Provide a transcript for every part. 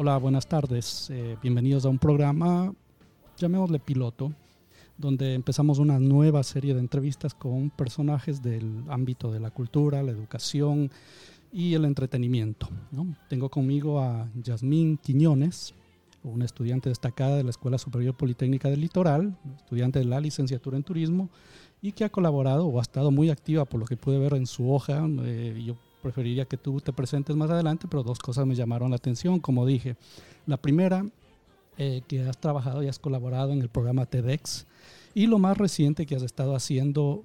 Hola, buenas tardes. Eh, bienvenidos a un programa, llamémosle piloto, donde empezamos una nueva serie de entrevistas con personajes del ámbito de la cultura, la educación y el entretenimiento. Tengo conmigo a Yasmín Quiñones, una estudiante destacada de la Escuela Superior Politécnica del Litoral, estudiante de la licenciatura en turismo y que ha colaborado o ha estado muy activa por lo que pude ver en su hoja. Eh, yo preferiría que tú te presentes más adelante, pero dos cosas me llamaron la atención, como dije. La primera, eh, que has trabajado y has colaborado en el programa TEDx. Y lo más reciente que has estado haciendo,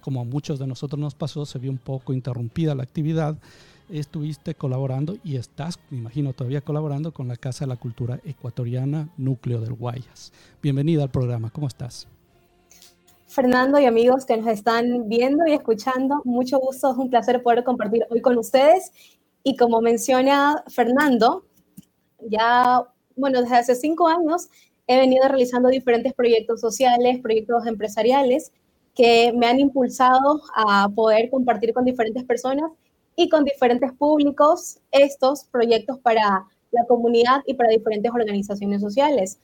como a muchos de nosotros nos pasó, se vio un poco interrumpida la actividad, estuviste colaborando y estás, me imagino, todavía colaborando con la Casa de la Cultura Ecuatoriana Núcleo del Guayas. Bienvenida al programa, ¿cómo estás? Fernando y amigos que nos están viendo y escuchando, mucho gusto, es un placer poder compartir hoy con ustedes. Y como menciona Fernando, ya, bueno, desde hace cinco años he venido realizando diferentes proyectos sociales, proyectos empresariales que me han impulsado a poder compartir con diferentes personas y con diferentes públicos estos proyectos para la comunidad y para diferentes organizaciones sociales.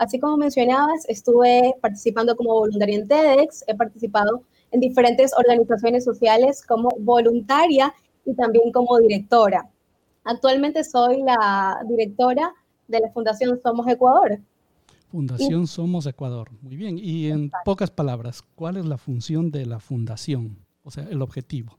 Así como mencionabas, estuve participando como voluntaria en TEDx, he participado en diferentes organizaciones sociales como voluntaria y también como directora. Actualmente soy la directora de la Fundación Somos Ecuador. Fundación Somos Ecuador. Muy bien. Y en pocas palabras, ¿cuál es la función de la fundación? O sea, el objetivo.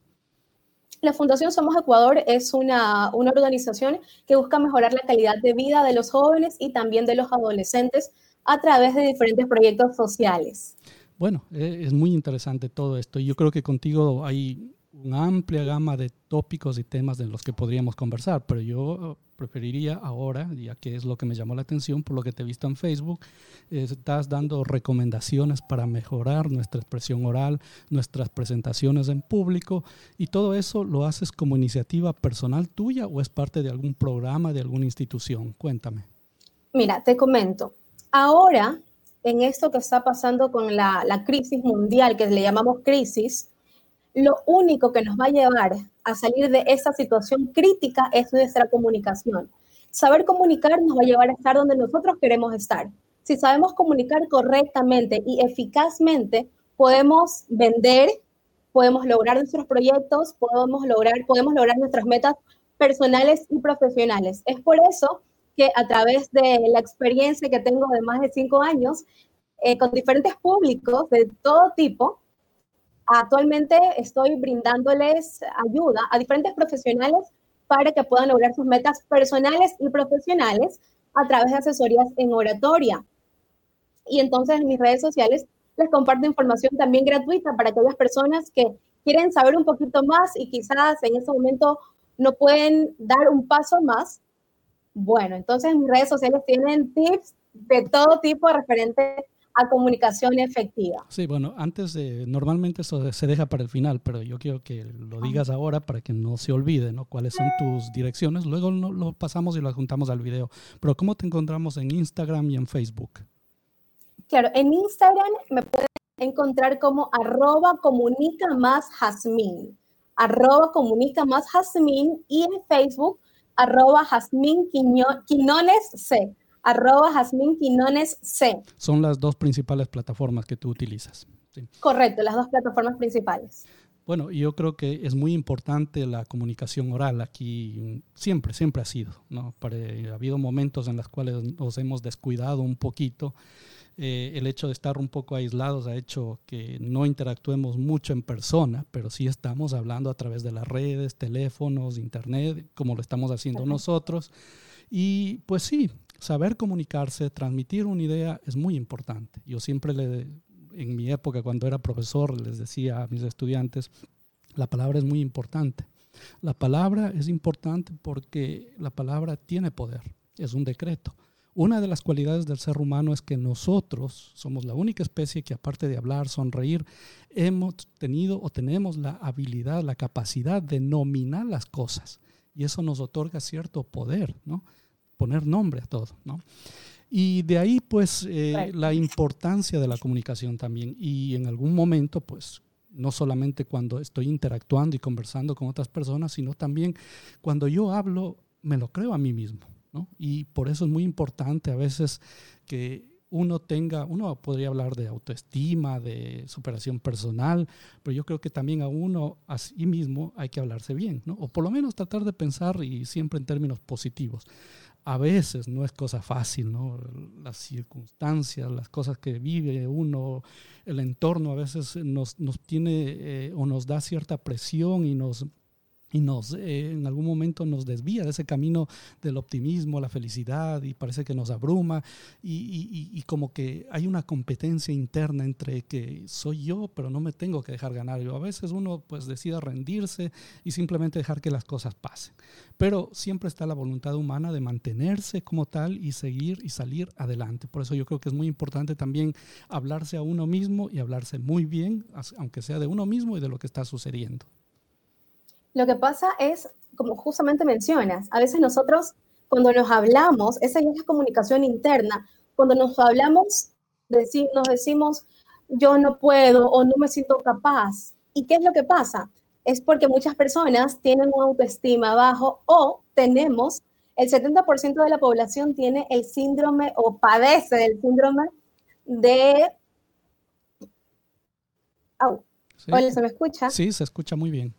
La Fundación Somos Ecuador es una, organización que busca mejorar la calidad de vida de los jóvenes y también de los adolescentes a través de diferentes proyectos sociales. Bueno, e, es muy interesante todo esto. Yo creo que contigo hay una amplia gama de tópicos y temas de los que podríamos conversar, pero yo preferiría ahora, ya que es lo que me llamó la atención por lo que te he visto en Facebook, estás dando recomendaciones para mejorar nuestra expresión oral, nuestras presentaciones en público y todo eso lo haces como iniciativa personal tuya o es parte de algún programa, de alguna institución. Cuéntame. Mira, te comento. Ahora, en esto que está pasando con la crisis mundial, que le llamamos crisis, lo único que nos va a llevar a salir de esa situación crítica es nuestra comunicación. Saber comunicar nos va a llevar a estar donde nosotros queremos estar. Si sabemos comunicar correctamente y eficazmente, podemos vender, podemos lograr nuestros proyectos, podemos lograr, podemos lograr nuestras metas personales y profesionales. Es por eso que a través de la experiencia que tengo de más de cinco años, eh, con diferentes públicos de todo tipo, Actualmente estoy brindándoles ayuda a diferentes profesionales para que puedan lograr sus metas personales y profesionales a través de asesorías en oratoria. Y entonces en mis redes sociales les comparto información también gratuita para aquellas personas que quieren saber un poquito más y quizás en ese momento no pueden dar un paso más. Bueno, entonces mis redes sociales tienen tips de todo tipo referente a comunicación efectiva. Sí, bueno, antes de, normalmente eso se deja para el final, pero yo quiero que lo digas ahora para que no se olvide, ¿no? ¿Cuáles son tus direcciones? Luego lo, pasamos y lo juntamos al video. Pero ¿cómo te encontramos en Instagram y en Facebook? Claro, en Instagram me pueden encontrar como arroba comunica más jazmín, arroba comunica más jazmín y en Facebook arroba jazmín quinones c arroba Jazmín Quinones C. Son las dos principales plataformas que tú utilizas. Correcto, las dos plataformas principales. Bueno, yo creo que es muy importante la comunicación oral aquí, siempre, siempre ha sido, ¿no? ha habido momentos en los cuales nos hemos descuidado un poquito. Eh, el hecho de estar un poco aislados ha hecho que no interactuemos mucho en persona, pero sí estamos hablando a través de las redes, teléfonos, internet, como lo estamos haciendo nosotros. Y pues sí, saber comunicarse, transmitir una idea es muy importante. Yo siempre le, en mi época cuando era profesor les decía a mis estudiantes, la palabra es muy importante. La palabra es importante porque la palabra tiene poder, es un decreto. Una de las cualidades del ser humano es que nosotros somos la única especie que aparte de hablar, sonreír, hemos tenido o tenemos la habilidad, la capacidad de nominar las cosas. Y eso nos otorga cierto poder, ¿no? Poner nombre a todo, ¿no? Y de ahí, pues, eh, la importancia de la comunicación también. Y en algún momento, pues, no solamente cuando estoy interactuando y conversando con otras personas, sino también cuando yo hablo, me lo creo a mí mismo. ¿no? Y por eso es muy importante a veces que uno tenga, uno podría hablar de autoestima, de superación personal, pero yo creo que también a uno, a sí mismo, hay que hablarse bien, ¿no? O por lo menos tratar de pensar y siempre en términos positivos. A veces no es cosa fácil, ¿no? Las circunstancias, las cosas que vive uno, el entorno a veces nos, nos tiene eh, o nos da cierta presión y nos y nos eh, en algún momento nos desvía de ese camino del optimismo, la felicidad y parece que nos abruma y, y, como que hay una competencia interna entre que soy yo pero no me tengo que dejar ganar. Yo a veces uno pues decide rendirse y simplemente dejar que las cosas pasen. Pero siempre está la voluntad humana de mantenerse como tal y seguir y salir adelante. Por eso yo creo que es muy importante también hablarse a uno mismo y hablarse muy bien aunque sea de uno mismo y de lo que está sucediendo lo que pasa es, como justamente mencionas, a veces nosotros cuando nos hablamos, esa es la comunicación interna, cuando nos hablamos, nos decimos, yo no puedo o no me siento capaz. ¿Y qué es lo que pasa? Es porque muchas personas tienen una autoestima bajo o tenemos, el 70% de la población tiene el síndrome o padece del síndrome de... Hola, ¿se me escucha? Sí, se escucha muy bien.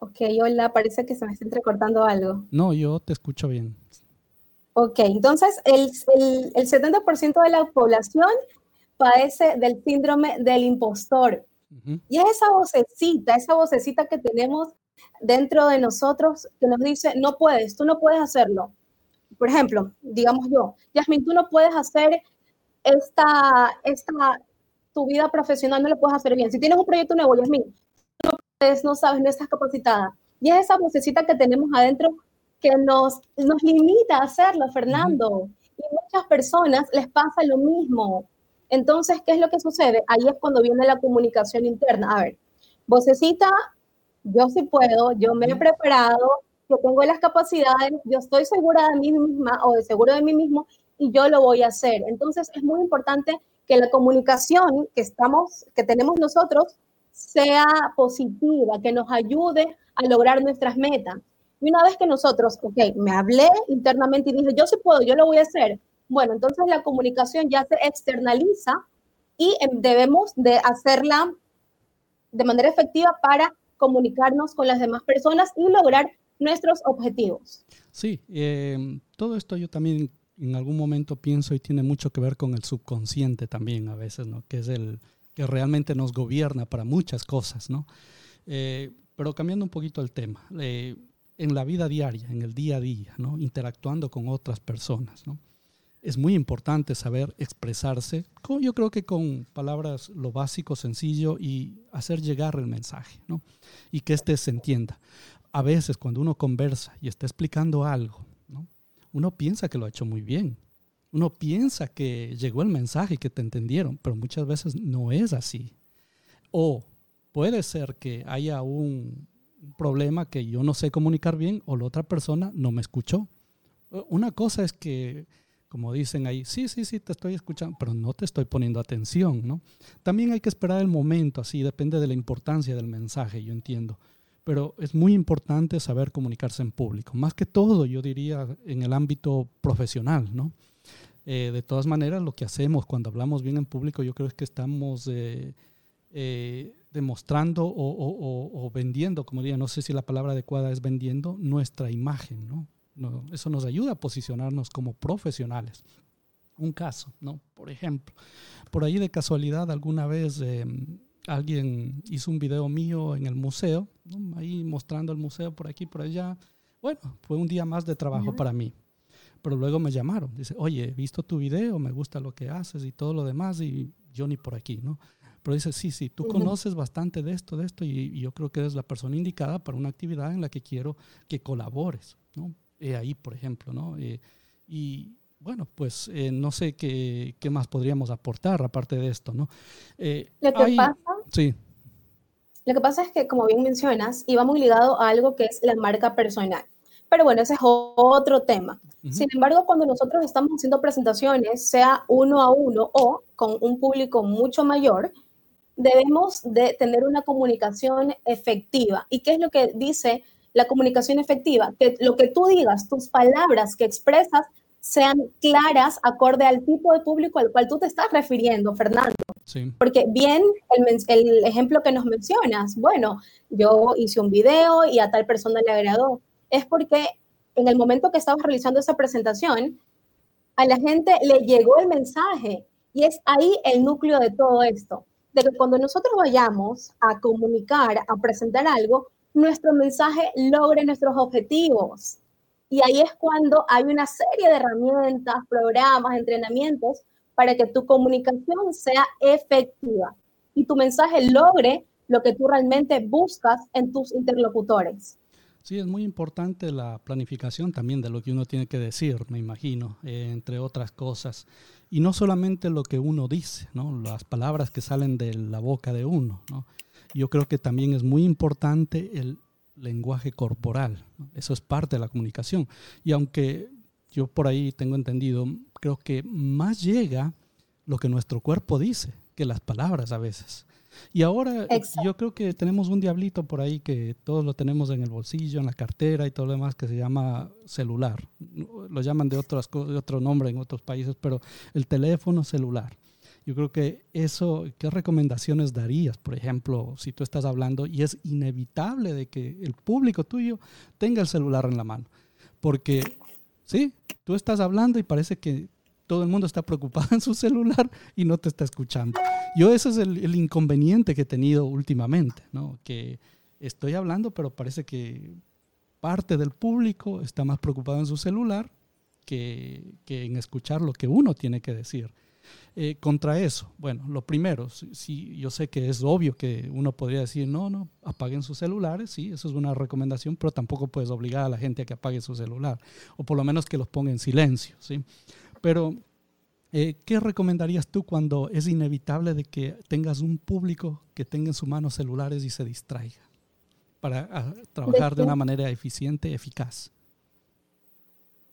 Ok, hola, parece que se me está entrecortando algo. No, yo te escucho bien. Ok, entonces el, el, 70% de la población padece del síndrome del impostor. Y es esa vocecita, esa vocecita que tenemos dentro de nosotros que nos dice, no puedes, tú no puedes hacerlo. Por ejemplo, digamos yo, Yasmin, tú no puedes hacer esta, esta, tu vida profesional no lo puedes hacer bien. Si tienes un proyecto nuevo, Yasmin, no sabes, no estás capacitada. Y es esa vocecita que tenemos adentro que nos, nos limita a hacerlo, Fernando. Y muchas personas les pasa lo mismo. Entonces, ¿qué es lo que sucede? Ahí es cuando viene la comunicación interna. A ver, vocecita, yo sí puedo, yo me he preparado, yo tengo las capacidades, yo estoy segura de mí misma o de seguro de mí mismo y yo lo voy a hacer. Entonces, es muy importante que la comunicación que estamos, que tenemos nosotros, sea positiva, que nos ayude a lograr nuestras metas. Y una vez que nosotros, ok, me hablé internamente y dije, yo sí puedo, yo lo voy a hacer, bueno, entonces la comunicación ya se externaliza y em, debemos de hacerla de manera efectiva para comunicarnos con las demás personas y lograr nuestros objetivos. Sí, em, todo esto yo también en algún momento pienso y tiene mucho que ver con el subconsciente también a veces, ¿no? Que es el, que realmente nos gobierna para muchas cosas, ¿no? Eh, pero cambiando un poquito el tema, eh, en la vida diaria, en el día a día, ¿no? Interactuando con otras personas, ¿no? Es muy importante saber expresarse, yo creo que con palabras lo básico, sencillo y hacer llegar el mensaje, ¿no? Y que éste se entienda. A veces cuando uno conversa y está explicando algo, ¿no? Uno piensa que lo ha hecho muy bien, uno piensa que llegó el mensaje y que te entendieron, pero muchas veces no es así. O puede ser que haya un problema que yo no sé comunicar bien o la otra persona no me escuchó. Una cosa es que, como dicen ahí, sí, sí, sí, te estoy escuchando, pero no te estoy poniendo atención, ¿no? También hay que esperar el momento, así depende de la importancia del mensaje, yo entiendo. Pero es muy importante saber comunicarse en público, más que todo, yo diría, en el ámbito profesional, ¿no? Eh, de todas maneras, lo que hacemos cuando hablamos bien en público, yo creo es que estamos eh, eh, demostrando o, vendiendo, como diría, no sé si la palabra adecuada es vendiendo, nuestra imagen, ¿no? Eso nos ayuda a posicionarnos como profesionales. Un caso, ¿no? Por ejemplo, por ahí de casualidad alguna vez alguien hizo un video mío en el museo, ahí mostrando el museo por aquí, por allá. Bueno, fue un día más de trabajo para mí. Pero luego me llamaron, dice, oye, he visto tu video, me gusta lo que haces y todo lo demás y yo ni por aquí, ¿no? Pero dice, sí, sí, tú conoces bastante de esto, de esto y, yo creo que eres la persona indicada para una actividad en la que quiero que colabores, ¿no? ahí, por ejemplo, ¿no? y bueno, pues eh, no sé qué, qué, más podríamos aportar aparte de esto, ¿no? Eh, lo que pasa... Sí. Lo que pasa es que, como bien mencionas, iba muy ligado a algo que es la marca personal. Pero bueno, ese es otro tema. Sin embargo, cuando nosotros estamos haciendo presentaciones, sea uno a uno o con un público mucho mayor, debemos de tener una comunicación efectiva. ¿Y qué es lo que dice la comunicación efectiva, que lo que tú digas, tus palabras que expresas sean claras acorde al tipo de público al cual tú te estás refiriendo, Fernando. Porque bien el, el, ejemplo que nos mencionas, bueno, yo hice un video y a tal persona le agradó, es porque en el momento que estabas realizando esa presentación, a la gente le llegó el mensaje y es ahí el núcleo de todo esto, de que cuando nosotros vayamos a comunicar, a presentar algo, nuestro mensaje logre nuestros objetivos. Y ahí es cuando hay una serie de herramientas, programas, entrenamientos para que tu comunicación sea efectiva y tu mensaje logre lo que tú realmente buscas en tus interlocutores. Sí, es muy importante la planificación también de lo que uno tiene que decir, me imagino, eh, entre otras cosas. Y no solamente lo que uno dice, ¿no? las palabras que salen de la boca de uno. ¿no? Yo creo que también es muy importante el lenguaje corporal. Eso es parte de la comunicación. Y aunque yo por ahí tengo entendido, creo que más llega lo que nuestro cuerpo dice que las palabras a veces. Y ahora yo creo que tenemos un diablito por ahí que todos lo tenemos en el bolsillo, en la cartera y todo lo demás que se llama celular. Lo llaman de, otras, de otro nombre en otros países, pero el teléfono celular. Yo creo que eso, ¿qué recomendaciones darías? Por ejemplo, si tú estás hablando y es inevitable de que el público tuyo tenga el celular en la mano. Porque, sí, tú estás hablando y parece que todo el mundo está preocupado en su celular y no te está escuchando. Yo ese es el, inconveniente que he tenido últimamente, ¿no? Que estoy hablando, pero parece que parte del público está más preocupado en su celular que, que en escuchar lo que uno tiene que decir. Eh, contra eso, bueno, lo primero, si, yo sé que es obvio que uno podría decir, no, no, apaguen sus celulares, sí, eso es una recomendación, pero tampoco puedes obligar a la gente a que apague su celular, o por lo menos que los ponga en silencio, ¿sí? Pero, eh, ¿qué recomendarías tú cuando es inevitable de que tengas un público que tenga en su mano celulares y se distraiga para ah, trabajar de una manera eficiente, eficaz?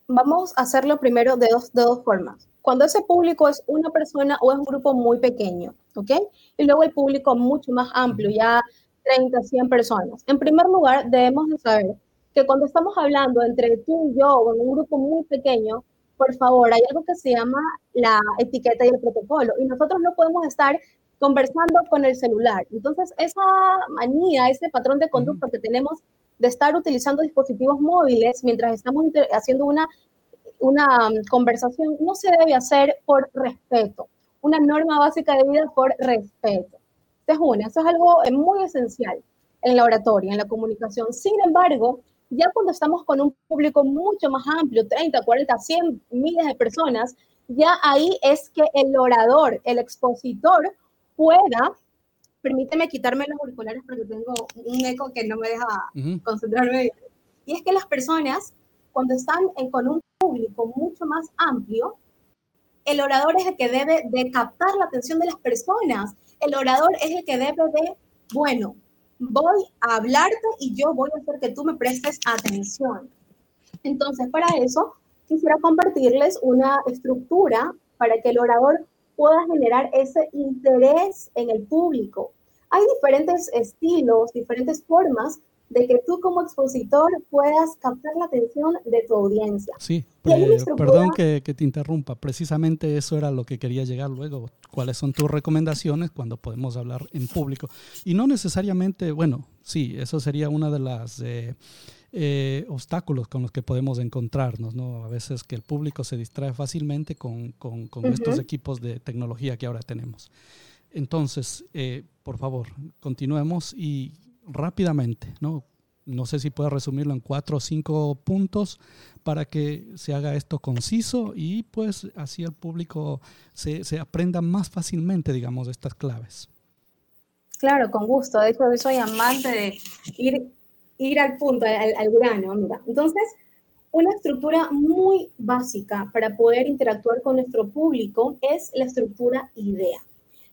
Vamos a hacerlo primero de dos, de dos formas cuando ese público es una persona o es un grupo muy pequeño, ¿ok? Y luego el público mucho más amplio, ya 30, 100 personas. En primer lugar, debemos de saber que cuando estamos hablando entre tú y yo o en un grupo muy pequeño, por favor, hay algo que se llama la etiqueta y el protocolo y nosotros no podemos estar conversando con el celular. Entonces, esa manía, ese patrón de conducta que tenemos de estar utilizando dispositivos móviles mientras estamos haciendo una una um, conversación no se debe hacer por respeto. Una norma básica de vida por respeto. Esa es una, eso es algo eh, muy esencial en la oratoria, en la comunicación. Sin embargo, ya cuando estamos con un público mucho más amplio, 30, 40, 100 miles de personas, ya ahí es que el orador, el expositor, pueda, permíteme quitarme los auriculares porque tengo un eco que no me deja concentrarme. Y es que las personas, cuando están en, con un público mucho más amplio, el orador es el que debe de captar la atención de las personas. El orador es el que debe de, bueno, voy a hablarte y yo voy a hacer que tú me prestes atención. Entonces, para eso, quisiera compartirles una estructura para que el orador pueda generar ese interés en el público. Hay diferentes estilos, diferentes formas de que tú como expositor puedas captar la atención de tu audiencia. Sí, perdón que, te interrumpa, precisamente eso era lo que quería llegar luego. ¿Cuáles son tus recomendaciones cuando podemos hablar en público? Y no necesariamente, bueno, sí, eso sería una de las... Eh, eh, obstáculos con los que podemos encontrarnos, ¿no? A veces que el público se distrae fácilmente con, con, estos equipos de tecnología que ahora tenemos. Entonces, eh, por favor, continuemos y rápidamente, ¿no? No sé si puedo resumirlo en cuatro o cinco puntos para que se haga esto conciso y pues así el público se, se aprenda más fácilmente, digamos, estas claves. Claro, con gusto. De hecho, yo soy amante de ir, ir al punto, al, al grano. Entonces, una estructura muy básica para poder interactuar con nuestro público es la estructura IDEA.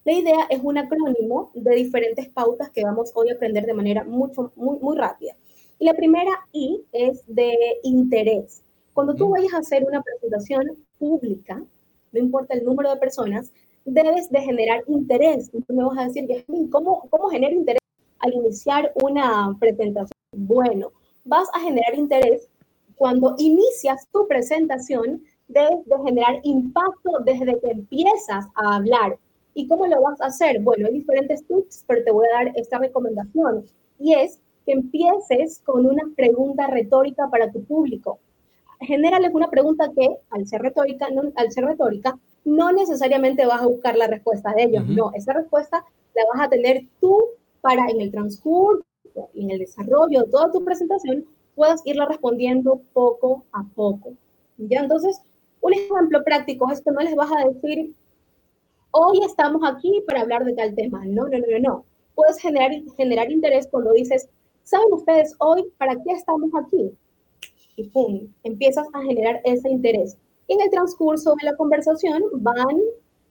La idea es un acrónimo de diferentes pautas que vamos hoy a aprender de manera mucho, muy, muy rápida. Y la primera I es de interés. Cuando tú vayas a hacer una presentación pública, no importa el número de personas, debes de generar interés. Tú me vas a decir, ¿cómo, cómo genero interés al iniciar una presentación? Bueno, vas a generar interés cuando inicias tu presentación, debes de generar impacto desde que empiezas a hablar. ¿Y cómo lo vas a hacer? Bueno, hay diferentes tips, pero te voy a dar esta recomendación y es que empieces con una pregunta retórica para tu público. Genérales una pregunta que, al ser retórica, no, al ser retórica, no necesariamente vas a buscar la respuesta de ellos. No, esa respuesta la vas a tener tú para en el transcurso, en el desarrollo de toda tu presentación, puedas irla respondiendo poco a poco. ¿Ya? Entonces, un ejemplo práctico es que no les vas a decir, hoy estamos aquí para hablar de tal tema. No, no, no, no. Puedes generar, generar interés cuando dices, ¿saben ustedes hoy para qué estamos aquí? Y pum, empiezas a generar ese interés. Y en el transcurso de la conversación van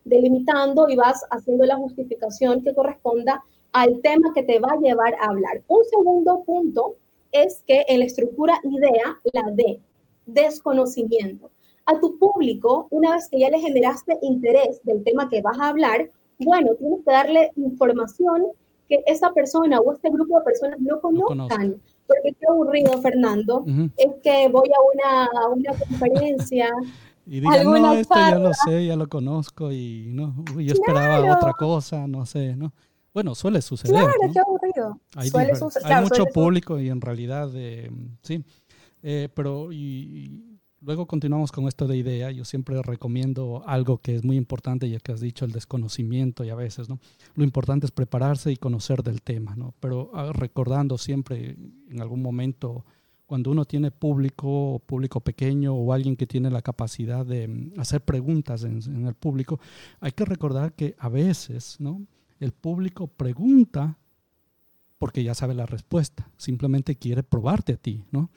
delimitando y vas haciendo la justificación que corresponda al tema que te va a llevar a hablar. Un segundo punto es que en la estructura idea, la D, desconocimiento. A tu público, una vez que ya le generaste interés del tema que vas a hablar, bueno, tienes que darle información que esa persona o este grupo de personas no conozcan. porque qué aburrido, Fernando, es que voy a una, una conferencia. Y digan, no, esto ya lo sé, ya lo conozco y no, yo esperaba otra cosa, no sé, ¿no? Bueno, suele suceder. Claro, qué aburrido. Hay, hay mucho público y en realidad, eh, sí. Eh, pero y, luego continuamos con esto de idea. Yo siempre recomiendo algo que es muy importante, ya que has dicho el desconocimiento y a veces, ¿no? Lo importante es prepararse y conocer del tema, ¿no? Pero ah, recordando siempre en algún momento cuando uno tiene público, público pequeño o alguien que tiene la capacidad de mm, hacer preguntas en, en el público, hay que recordar que a veces, ¿no? el público pregunta porque ya sabe la respuesta, simplemente quiere probarte a ti, ¿no?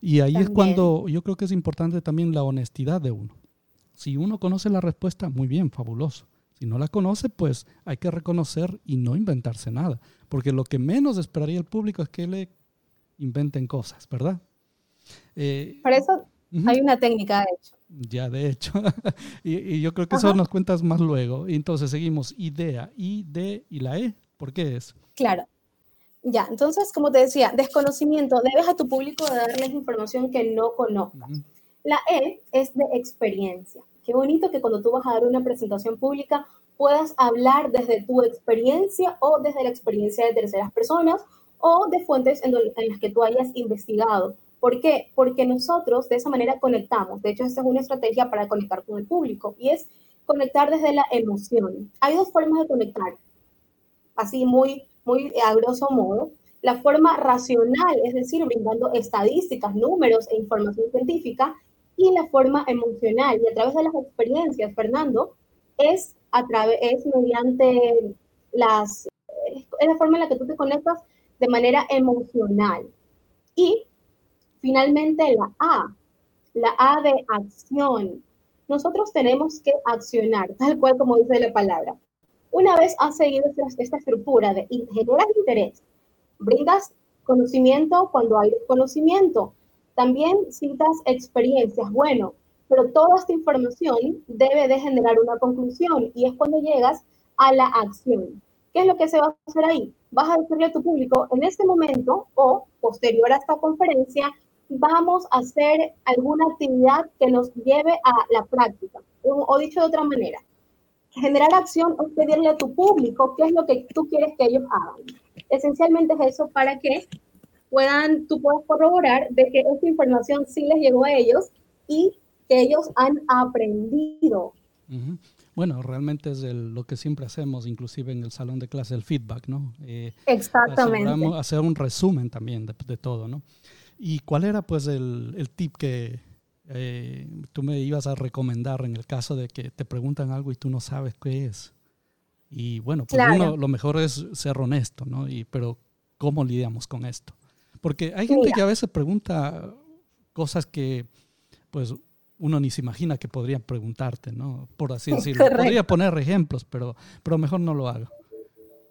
Y ahí es cuando yo creo que es importante también la honestidad de uno. Si uno conoce la respuesta, muy bien, fabuloso. Si no la conoce, pues hay que reconocer y no inventarse nada, porque lo que menos esperaría el público es que le inventen cosas, ¿verdad? Eh, Por eso hay una técnica, de hecho. Ya, de hecho. y, yo creo que eso nos cuentas más luego. Y entonces seguimos. Idea, I, D y la E. ¿Por qué es? Claro. Ya, entonces, como te decía, desconocimiento. Debes a tu público darles información que no conozcas. La E es de experiencia. Qué bonito que cuando tú vas a dar una presentación pública puedas hablar desde tu experiencia o desde la experiencia de terceras personas o de fuentes en las que tú hayas investigado ¿Por qué? Porque nosotros de esa manera conectamos. De hecho, esta es una estrategia para conectar con el público y es conectar desde la emoción. Hay dos formas de conectar, así muy, muy a grosso modo. La forma racional, es decir, brindando estadísticas, números e información científica, y la forma emocional. Y a través de las experiencias, Fernando, es, a través, es mediante las, es la forma en la que tú te conectas de manera emocional. Y Finalmente, la A, la A de acción. Nosotros tenemos que accionar, tal cual como dice la palabra. Una vez has seguido esta estructura de generar interés, brindas conocimiento cuando hay conocimiento, también citas experiencias. Bueno, pero toda esta información debe de generar una conclusión y es cuando llegas a la acción. ¿Qué es lo que se va a hacer ahí? Vas a decirle a tu público en este momento o posterior a esta conferencia, vamos a hacer alguna actividad que nos lleve a la práctica. O, dicho de otra manera, generar acción es pedirle a tu público qué es lo que tú quieres que ellos hagan. Esencialmente es eso para que puedan, tú puedas corroborar de que esta información sí les llegó a ellos y que ellos han aprendido. Bueno, realmente es lo que siempre hacemos, inclusive en el salón de clase, el feedback, ¿no? Eh, Exactamente. Hacer un resumen también de, de todo, ¿no? ¿Y cuál era pues el, el tip que eh, tú me ibas a recomendar en el caso de que te preguntan algo y tú no sabes qué es? Y bueno, pues uno, lo mejor es ser honesto, ¿no? Y, pero ¿cómo lidiamos con esto? Porque hay gente que a veces pregunta cosas que pues uno ni se imagina que podrían preguntarte, ¿no? Por así decirlo. Podría poner ejemplos, pero, pero mejor no lo hago.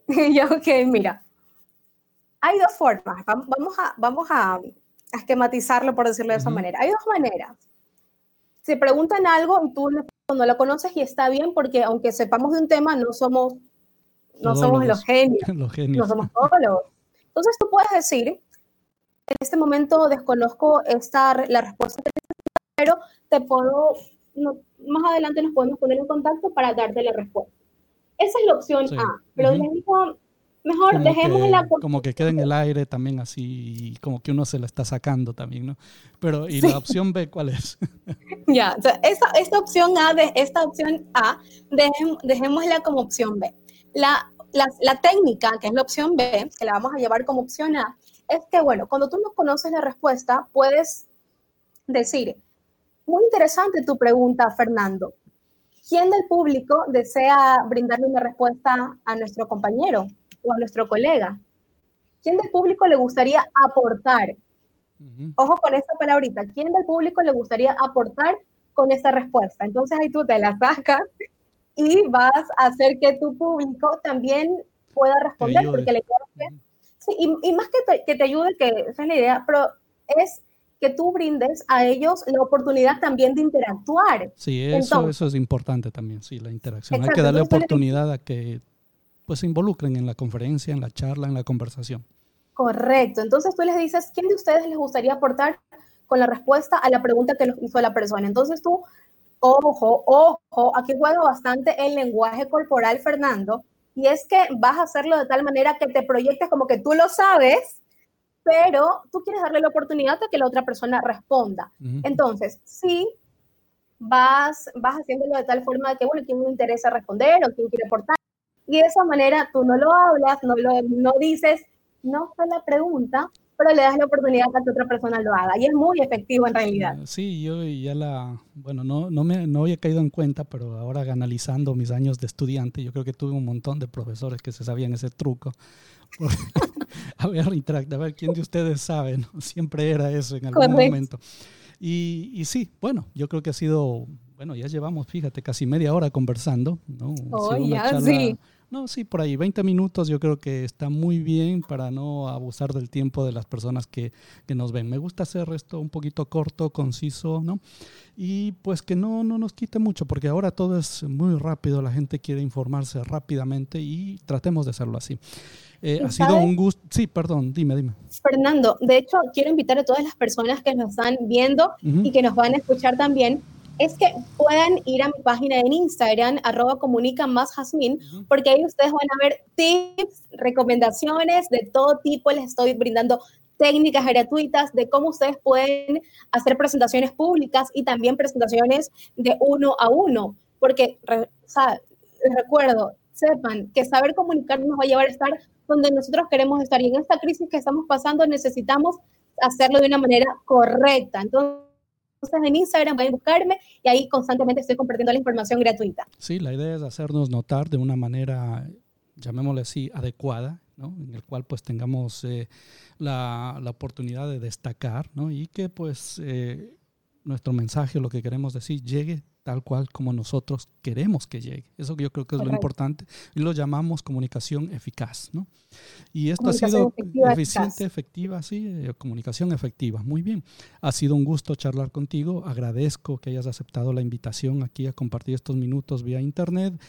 ya, ok, mira. Hay dos formas. Vamos a, vamos a a esquematizarlo, por decirlo de esa manera. Hay dos maneras. Si preguntan algo y tú no lo conoces y está bien, porque aunque sepamos de un tema, no somos, no somos los, genios, No somos todos Entonces tú puedes decir, en este momento desconozco esta, la respuesta, pero te puedo, más adelante nos podemos poner en contacto para darte la respuesta. Esa es la opción A, pero uh mejor dejemos la... Como que quede en el aire también así, como que uno se la está sacando también, ¿no? Pero, ¿y la opción B cuál es? ya, esta, esta, opción A, de, esta opción A, dejémosla como opción B. La, la, la, técnica, que es la opción B, que la vamos a llevar como opción A, es que, bueno, cuando tú no conoces la respuesta, puedes decir, muy interesante tu pregunta, Fernando. ¿Quién del público desea brindarle una respuesta a nuestro compañero o a nuestro colega? ¿Quién del público le gustaría aportar? Ojo con esta palabrita. ¿Quién del público le gustaría aportar con esa respuesta? Entonces ahí tú te la sacas y vas a hacer que tu público también pueda responder, porque le sí, y, más que te, que te ayude, que esa es la idea, pero es que tú brindes a ellos la oportunidad también de interactuar. Sí, eso, eso es importante también, sí, la interacción. Hay que darle oportunidad a que pues se involucren en la conferencia, en la charla, en la conversación. Correcto. Entonces tú les dices, ¿quién de ustedes les gustaría aportar con la respuesta a la pregunta que nos hizo la persona? Entonces tú, ojo, ojo, aquí juega bastante el lenguaje corporal, Fernando, y es que vas a hacerlo de tal manera que te proyectes como que tú lo sabes pero tú quieres darle la oportunidad de que la otra persona responda. Entonces, sí, vas, vas haciéndolo de tal forma de que, bueno, ¿quién le interesa responder o quién quiere aportar? Y de esa manera tú no lo hablas, no, lo, no dices, no fue la pregunta, pero le das la oportunidad a que otra persona lo haga. Y es muy efectivo en realidad. Sí, yo ya la, bueno, no, no, me, no había caído en cuenta, pero ahora analizando mis años de estudiante, yo creo que tuve un montón de profesores que se sabían ese truco. a ver, a ver quién de ustedes sabe, siempre era eso en algún momento. Y, y, sí, bueno, yo creo que ha sido, bueno, ya llevamos, fíjate, casi media hora conversando, ¿no? Oh, ya, sí. No, sí, por ahí, 20 minutos yo creo que está muy bien para no abusar del tiempo de las personas que, que, nos ven. Me gusta hacer esto un poquito corto, conciso, ¿no? Y pues que no, no nos quite mucho, porque ahora todo es muy rápido, la gente quiere informarse rápidamente y tratemos de hacerlo así. Eh, ha sido un gusto. Sí, perdón, dime, dime. Fernando, de hecho, quiero invitar a todas las personas que nos están viendo y que nos van a escuchar también es que puedan ir a mi página en Instagram, arroba comunica más Jazmín, porque ahí ustedes van a ver tips, recomendaciones de todo tipo. Les estoy brindando técnicas gratuitas de cómo ustedes pueden hacer presentaciones públicas y también presentaciones de uno a uno. Porque, les recuerdo, sepan que saber comunicar nos va a llevar a estar donde nosotros queremos estar. Y en esta crisis que estamos pasando necesitamos hacerlo de una manera correcta. Entonces, en Instagram pueden buscarme y ahí constantemente estoy compartiendo la información gratuita. Sí, la idea es hacernos notar de una manera, llamémosle así, adecuada, ¿no? en el cual pues tengamos eh, la, la, oportunidad de destacar ¿no? y que pues eh, nuestro mensaje, lo que queremos decir, llegue tal cual como nosotros queremos que llegue. Eso yo creo que es lo importante. Y lo llamamos comunicación eficaz, ¿no? Y esto ha sido eficiente, efectiva, sí, eh, comunicación efectiva. Muy bien. Ha sido un gusto charlar contigo. Agradezco que hayas aceptado la invitación aquí a compartir estos minutos vía internet.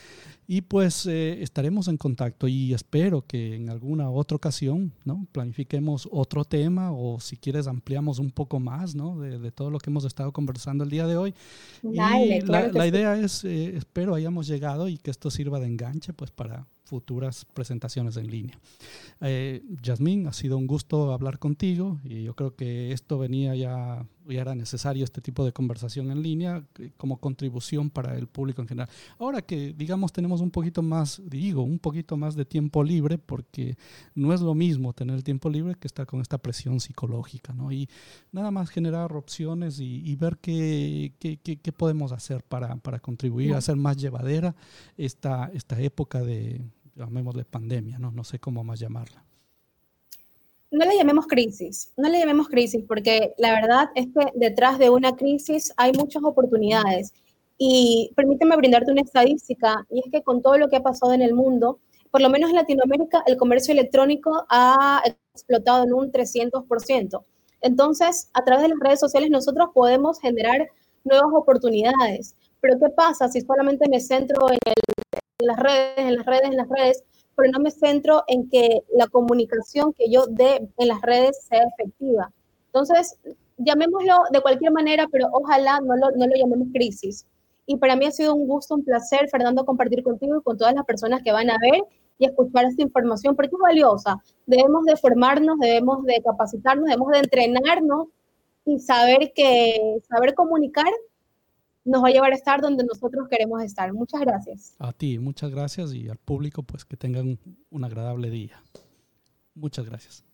Y pues eh, estaremos en contacto y espero que en alguna otra ocasión, ¿no? Planifiquemos otro tema o si quieres ampliamos un poco más, ¿no? De, de todo lo que hemos estado conversando el día de hoy. Dale, la, idea es, eh, espero hayamos llegado y que esto sirva de enganche pues para futuras presentaciones en línea. Eh, Yasmín, ha sido un gusto hablar contigo y yo creo que esto venía ya, ya era necesario este tipo de conversación en línea eh, como contribución para el público en general. Ahora que digamos tenemos un poquito más, digo, un poquito más de tiempo libre porque no es lo mismo tener el tiempo libre que estar con esta presión psicológica, ¿no? Y nada más generar opciones y, ver qué, qué, qué, podemos hacer para, para contribuir a hacer más llevadera esta, esta época de llamémosle pandemia, ¿no? no sé cómo más llamarla. No le llamemos crisis, no le llamemos crisis, porque la verdad es que detrás de una crisis hay muchas oportunidades. Y permíteme brindarte una estadística, y es que con todo lo que ha pasado en el mundo, por lo menos en Latinoamérica, el comercio electrónico ha explotado en un 300%. Entonces, a través de las redes sociales nosotros podemos generar nuevas oportunidades. Pero ¿qué pasa si solamente me centro en el en las redes, en las redes, en las redes, pero no me centro en que la comunicación que yo dé en las redes sea efectiva. Entonces, llamémoslo de cualquier manera, pero ojalá no lo, no lo llamemos crisis. Y para mí ha sido un gusto, un placer, Fernando, compartir contigo y con todas las personas que van a ver y escuchar esta información, porque es valiosa. Debemos de formarnos, debemos de capacitarnos, debemos de entrenarnos y saber que saber comunicar nos va a llevar a estar donde nosotros queremos estar. Muchas gracias. A ti, muchas gracias y al público, pues que tengan un agradable día. Muchas gracias.